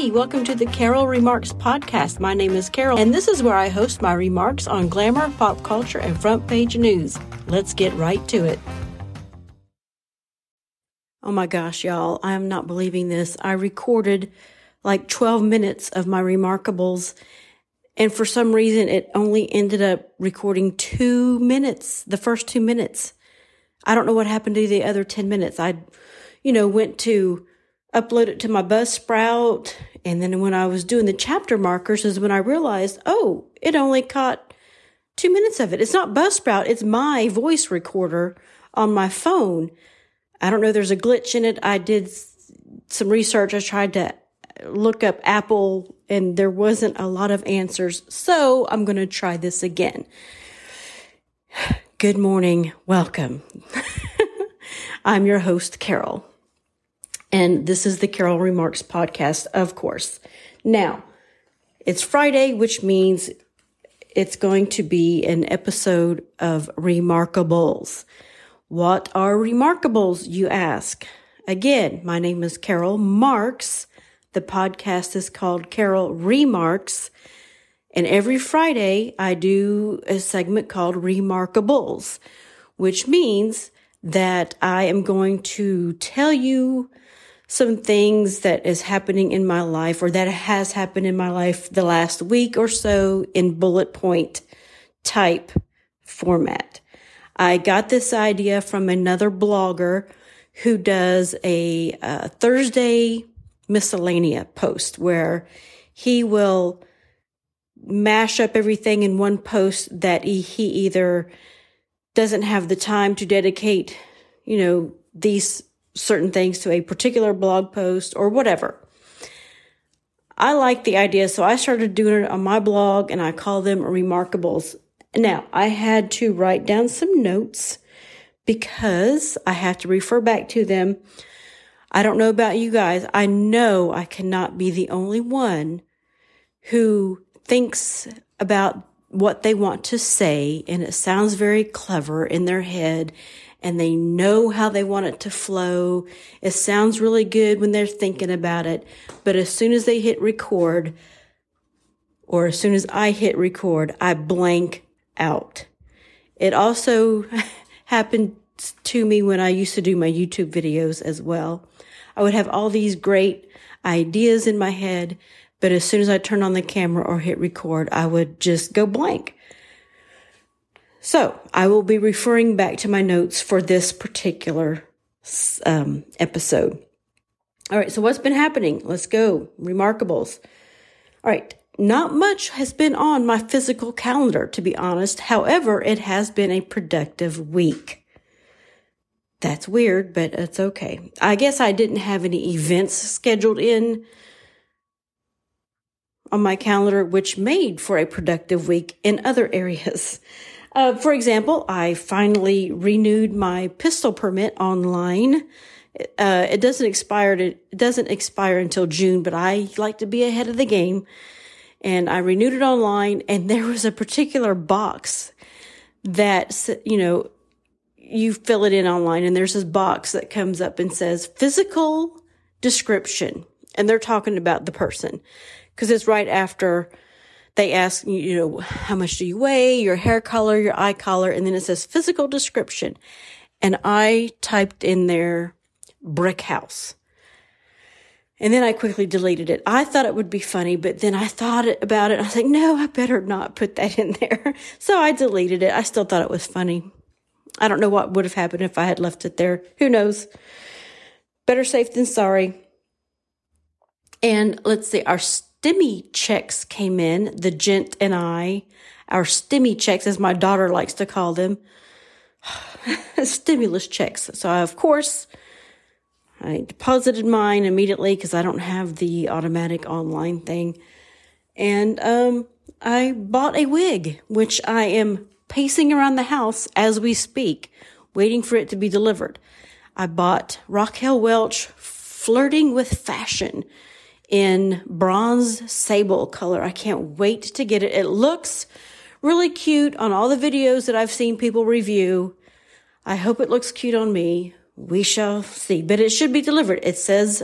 Hey, welcome to the Carol Remarks podcast. My name is Carol, and this is where I host my remarks on glamour, pop culture, and front page news. Let's get right to it. Oh my gosh, y'all, I am not believing this. I recorded like 12 minutes of my remarkables, and for some reason, it only ended up recording two minutes, the first two minutes. I don't know what happened to the other 10 minutes. I, you know, went to upload it to my Buzzsprout. And then when I was doing the chapter markers is when I realized, oh, it only caught two minutes of it. It's not Buzzsprout. It's my voice recorder on my phone. I don't know. There's a glitch in it. I did some research. I tried to look up Apple and there wasn't a lot of answers. So I'm going to try this again. Good morning. Welcome. I'm your host, Carol. And this is the Carol Remarks podcast, of course. Now, it's Friday, which means it's going to be an episode of Remarkables. What are Remarkables, you ask? Again, my name is Carol Marks. The podcast is called Carol Remarks. And every Friday, I do a segment called Remarkables, which means that I am going to tell you some things that is happening in my life or that has happened in my life the last week or so in bullet point type format. I got this idea from another blogger who does a uh, Thursday miscellanea post where he will mash up everything in one post that he, he either doesn't have the time to dedicate, you know, these certain things to a particular blog post or whatever. I like the idea, so I started doing it on my blog and I call them remarkables. Now, I had to write down some notes because I have to refer back to them. I don't know about you guys. I know I cannot be the only one who thinks about what they want to say and it sounds very clever in their head and they know how they want it to flow. It sounds really good when they're thinking about it, but as soon as they hit record, or as soon as I hit record, I blank out. It also happened to me when I used to do my YouTube videos as well. I would have all these great ideas in my head, but as soon as I turn on the camera or hit record, I would just go blank. So I will be referring back to my notes for this particular um, episode. All right. So what's been happening? Let's go. Remarkables. All right. Not much has been on my physical calendar, to be honest. However, it has been a productive week. That's weird, but it's okay. I guess I didn't have any events scheduled in on my calendar, which made for a productive week in other areas. Uh, for example, I finally renewed my pistol permit online. Uh, it doesn't expire. To, it doesn't expire until June, but I like to be ahead of the game, and I renewed it online. And there was a particular box that you know you fill it in online, and there's this box that comes up and says physical description, and they're talking about the person because it's right after they ask, you know, how much do you weigh, your hair color, your eye color, and then it says physical description. And I typed in there brick house. And then I quickly deleted it. I thought it would be funny, but then I thought about it. I was like, no, I better not put that in there. So I deleted it. I still thought it was funny. I don't know what would have happened if I had left it there. Who knows? Better safe than sorry. And let's see, our stimmy checks came in, the gent and I, our stimmy checks, as my daughter likes to call them, stimulus checks. So, I, of course, I deposited mine immediately because I don't have the automatic online thing. And um, I bought a wig, which I am pacing around the house as we speak, waiting for it to be delivered. I bought Raquel Welch Flirting with Fashion in bronze sable color. I can't wait to get it. It looks really cute on all the videos that I've seen people review. I hope it looks cute on me. We shall see, but it should be delivered. It says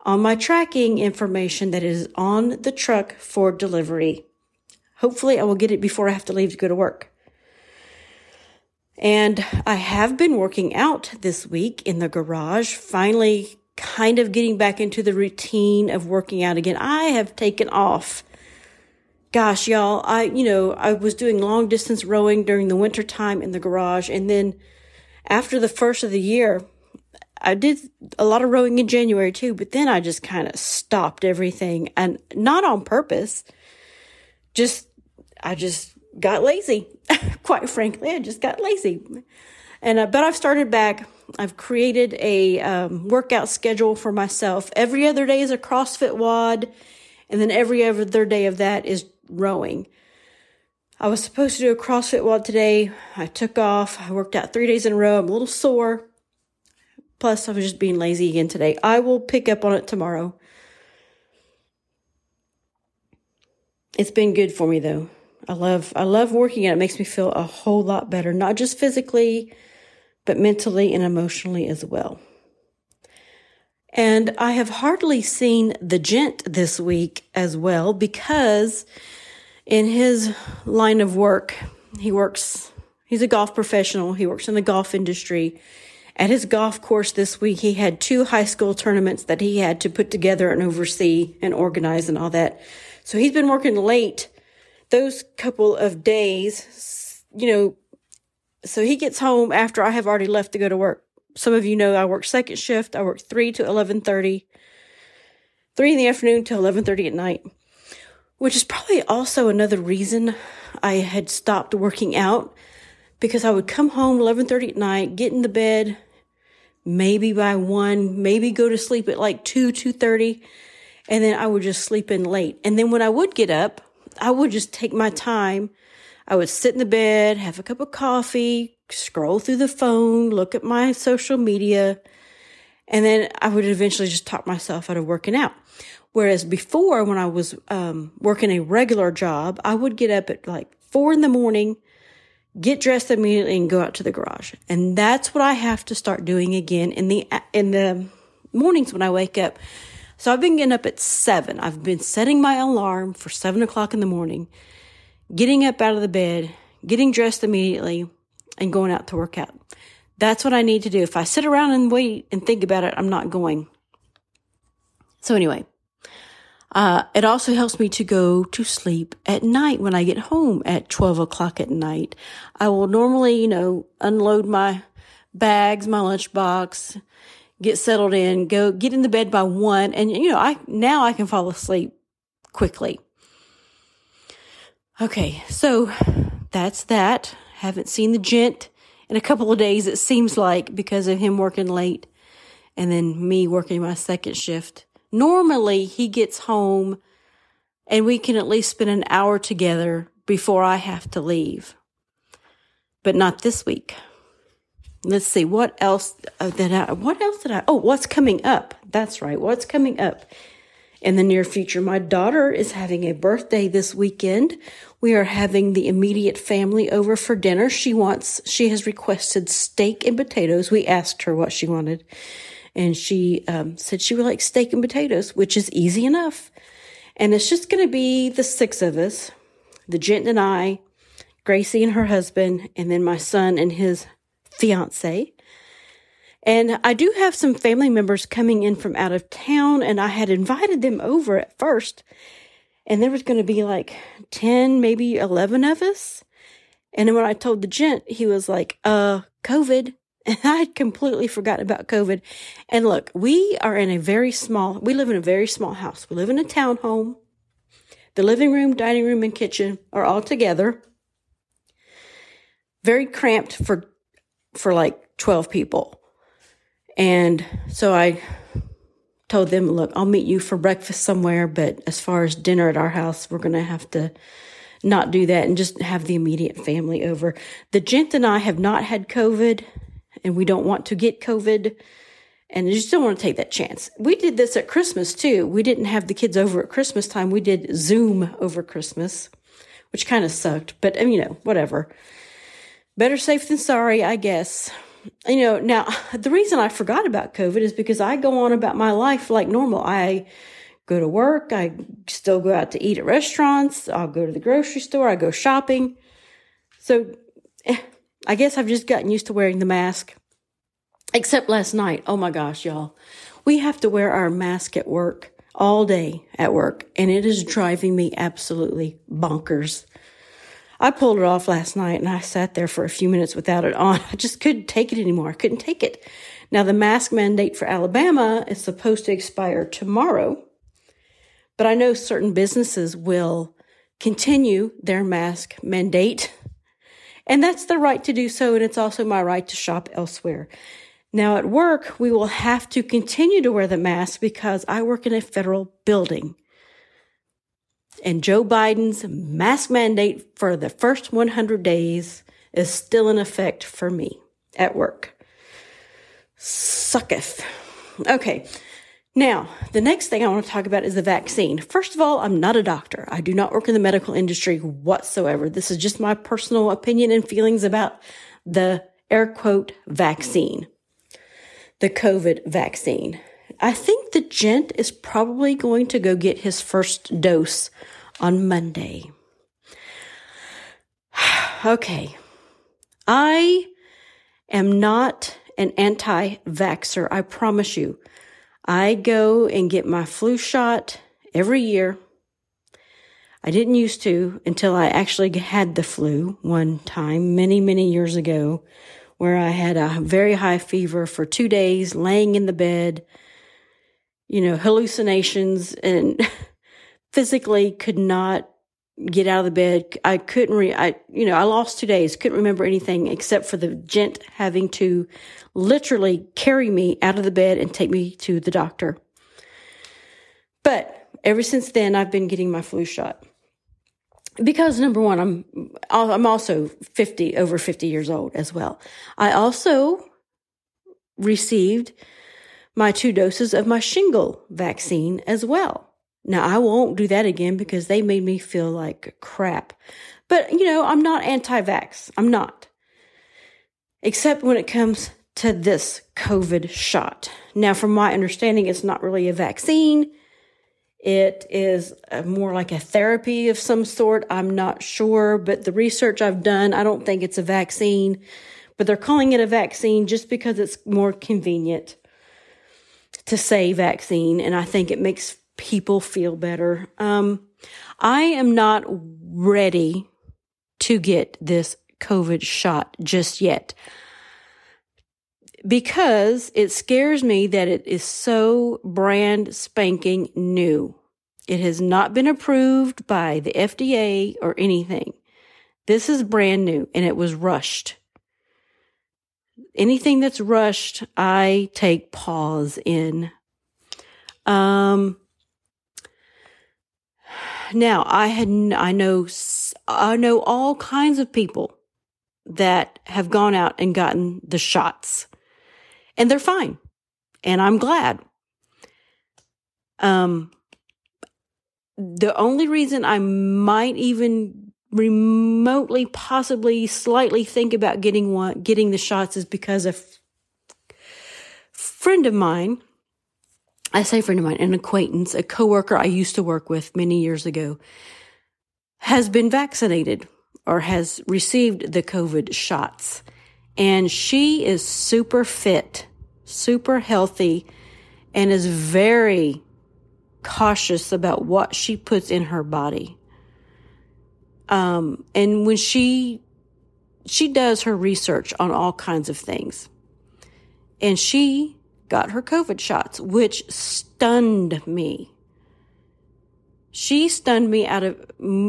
on my tracking information that it is on the truck for delivery. Hopefully, I will get it before I have to leave to go to work. And I have been working out this week in the garage, finally kind of getting back into the routine of working out again. I have taken off. Gosh, y'all, I, you know, I was doing long distance rowing during the winter time in the garage. And then after the first of the year, I did a lot of rowing in January too, but then I just kind of stopped everything and not on purpose. Just, I just got lazy. Quite frankly, I just got lazy. And, uh, but I've started back. I've created a um, workout schedule for myself. Every other day is a CrossFit WOD. And then every other day of that is rowing. I was supposed to do a CrossFit WOD today. I took off. I worked out three days in a row. I'm a little sore. Plus, I was just being lazy again today. I will pick up on it tomorrow. It's been good for me though. I love I love working and it makes me feel a whole lot better, not just physically, but mentally and emotionally as well. And I have hardly seen the gent this week as well because in his line of work, he works, he's a golf professional. He works in the golf industry. At his golf course this week, he had two high school tournaments that he had to put together and oversee and organize and all that. So he's been working late those couple of days, you know, so he gets home after I have already left to go to work. Some of you know I work second shift. I work 3 to 11:30. 3 in the afternoon to 11:30 at night. Which is probably also another reason I had stopped working out because I would come home 11:30 at night, get in the bed maybe by 1, maybe go to sleep at like 2, 2:30, and then I would just sleep in late. And then when I would get up, I would just take my time. I would sit in the bed, have a cup of coffee, scroll through the phone, look at my social media, and then I would eventually just talk myself out of working out. Whereas before, when I was um, working a regular job, I would get up at like four in the morning, get dressed immediately, and go out to the garage. And that's what I have to start doing again in the in the mornings when I wake up. So I've been getting up at seven. I've been setting my alarm for seven o'clock in the morning, getting up out of the bed, getting dressed immediately, and going out to work out. That's what I need to do. If I sit around and wait and think about it, I'm not going. So anyway, uh, it also helps me to go to sleep at night when I get home at 12 o'clock at night. I will normally, you know, unload my bags, my lunchbox, get settled in, go get in the bed by one. And, you know, I, now I can fall asleep quickly. Okay. So that's that. Haven't seen the gent in a couple of days, it seems like, because of him working late and then me working my second shift. Normally he gets home and we can at least spend an hour together before I have to leave. But not this week let's see what else uh, that I, what else did I oh what's coming up? That's right what's coming up? In the near future my daughter is having a birthday this weekend. We are having the immediate family over for dinner. She wants she has requested steak and potatoes. We asked her what she wanted and she um, said she would like steak and potatoes which is easy enough. And it's just going to be the six of us the gent and i gracie and her husband and then my son and his fiance. And I do have some family members coming in from out of town, and I had invited them over at first. And there was going to be like 10, maybe 11 of us. And then when I told the gent, he was like, uh, COVID. And I had completely forgotten about COVID. And look, we are in a very small, we live in a very small house. We live in a townhome. The living room, dining room, and kitchen are all together. Very cramped for for like 12 people. And so I told them, look, I'll meet you for breakfast somewhere, but as far as dinner at our house, we're going to have to not do that and just have the immediate family over. The gent and I have not had COVID and we don't want to get COVID and I just don't want to take that chance. We did this at Christmas too. We didn't have the kids over at Christmas time. We did Zoom over Christmas, which kind of sucked, but you know, whatever. Better safe than sorry, I guess. you know, now the reason I forgot about COVID is because I go on about my life like normal. I go to work. I still go out to eat at restaurants. I'll go to the grocery store. I go shopping. So I guess I've just gotten used to wearing the mask. Except last night. Oh my gosh, y'all. We have to wear our mask at work all day at work, and it is driving me absolutely bonkers. I pulled it off last night and I sat there for a few minutes without it on. I just couldn't take it anymore. I couldn't take it. Now, the mask mandate for Alabama is supposed to expire tomorrow, but I know certain businesses will continue their mask mandate, and that's the right to do so, and it's also my right to shop elsewhere. Now, at work, we will have to continue to wear the mask because I work in a federal building. And Joe Biden's mask mandate for the first 100 days is still in effect for me at work. Sucketh. Okay. Now, the next thing I want to talk about is the vaccine. First of all, I'm not a doctor. I do not work in the medical industry whatsoever. This is just my personal opinion and feelings about the air quote vaccine, the COVID vaccine. I think the gent is probably going to go get his first dose on Monday. okay. I am not an anti vaxxer. I promise you. I go and get my flu shot every year. I didn't used to until I actually had the flu one time many, many years ago where I had a very high fever for two days, laying in the bed, you know, hallucinations and physically could not get out of the bed. I couldn't re, I, you know, I lost two days, couldn't remember anything except for the gent having to literally carry me out of the bed and take me to the doctor. But ever since then, I've been getting my flu shot. Because number one, I'm, I'm also 50, over 50 years old as well. I also received my two doses of my shingle vaccine as well. Now, I won't do that again because they made me feel like crap. But, you know, I'm not anti vax. I'm not. Except when it comes to this COVID shot. Now, from my understanding, it's not really a vaccine. It is more like a therapy of some sort. I'm not sure, but the research I've done, I don't think it's a vaccine, but they're calling it a vaccine just because it's more convenient to say vaccine. And I think it makes people feel better. Um, I am not ready to get this COVID shot just yet because it scares me that it is so brand spanking new. It has not been approved by the FDA or anything. This is brand new and it was rushed. Anything that's rushed, I take pause in. Um, now, I had I know I know all kinds of people that have gone out and gotten the shots, and they're fine, and I'm glad. Um, the only reason I might even remotely, possibly, slightly think about getting one, getting the shots is because a f- friend of mine I say friend of mine, an acquaintance, a coworker I used to work with many years ago, has been vaccinated or has received the COVID shots. And she is super fit, super healthy, and is very cautious about what she puts in her body. Um, and when she, she does her research on all kinds of things. And she got her COVID shots, which stunned me. She stunned me out of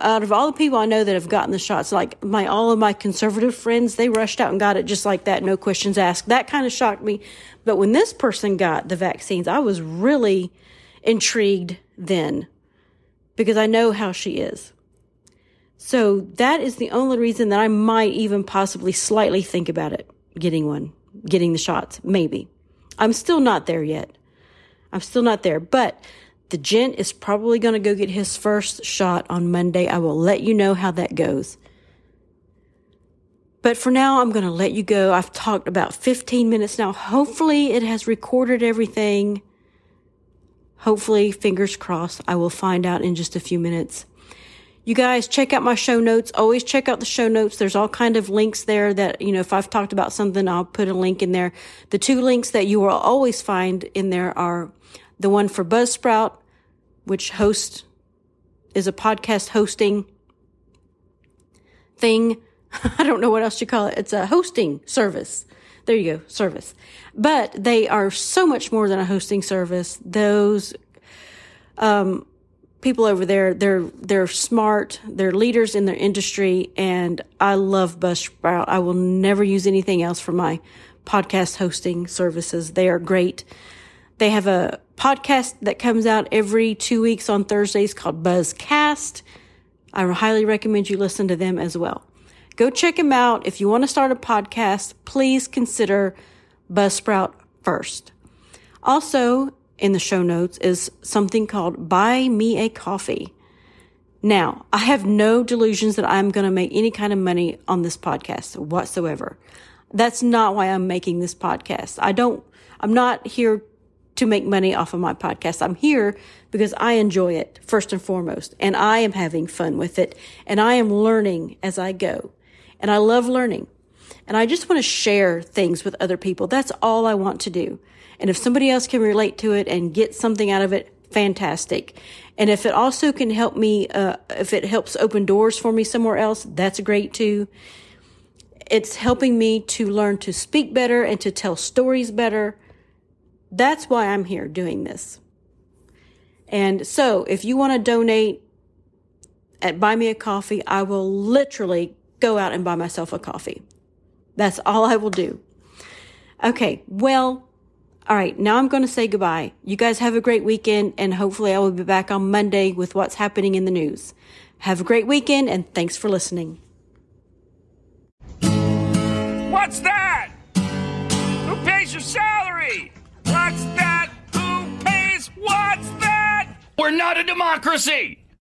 out of all the people I know that have gotten the shots. Like my all of my conservative friends, they rushed out and got it just like that, no questions asked. That kind of shocked me. But when this person got the vaccines, I was really intrigued then because I know how she is. So that is the only reason that I might even possibly slightly think about it, getting one, getting the shots, maybe. I'm still not there yet. I'm still not there, but the gent is probably going to go get his first shot on Monday. I will let you know how that goes. But for now, I'm going to let you go. I've talked about 15 minutes now. Hopefully, it has recorded everything. Hopefully, fingers crossed, I will find out in just a few minutes. You guys check out my show notes. Always check out the show notes. There's all kind of links there that, you know, if I've talked about something, I'll put a link in there. The two links that you will always find in there are the one for Buzzsprout, which host is a podcast hosting thing. I don't know what else you call it. It's a hosting service. There you go, service. But they are so much more than a hosting service. Those um, people over there, they're they're smart. They're leaders in their industry, and I love Buzzsprout. I will never use anything else for my podcast hosting services. They are great. They have a podcast that comes out every two weeks on Thursdays called Buzzcast. I highly recommend you listen to them as well. Go check them out. If you want to start a podcast, please consider Buzzsprout first. Also, in the show notes is something called Buy Me a Coffee. Now, I have no delusions that I'm going to make any kind of money on this podcast whatsoever. That's not why I'm making this podcast. I don't, I'm not here to make money off of my podcast. I'm here because I enjoy it first and foremost, and I am having fun with it, and I am learning as I go. And I love learning. And I just want to share things with other people. That's all I want to do. And if somebody else can relate to it and get something out of it, fantastic. And if it also can help me, uh, if it helps open doors for me somewhere else, that's great too. It's helping me to learn to speak better and to tell stories better. That's why I'm here doing this. And so if you want to donate at Buy Me a Coffee, I will literally go out and buy myself a coffee. That's all I will do. Okay. Well, all right. Now I'm going to say goodbye. You guys have a great weekend and hopefully I will be back on Monday with what's happening in the news. Have a great weekend and thanks for listening. What's that? Who pays your salary? What's that? Who pays? What's that? We're not a democracy!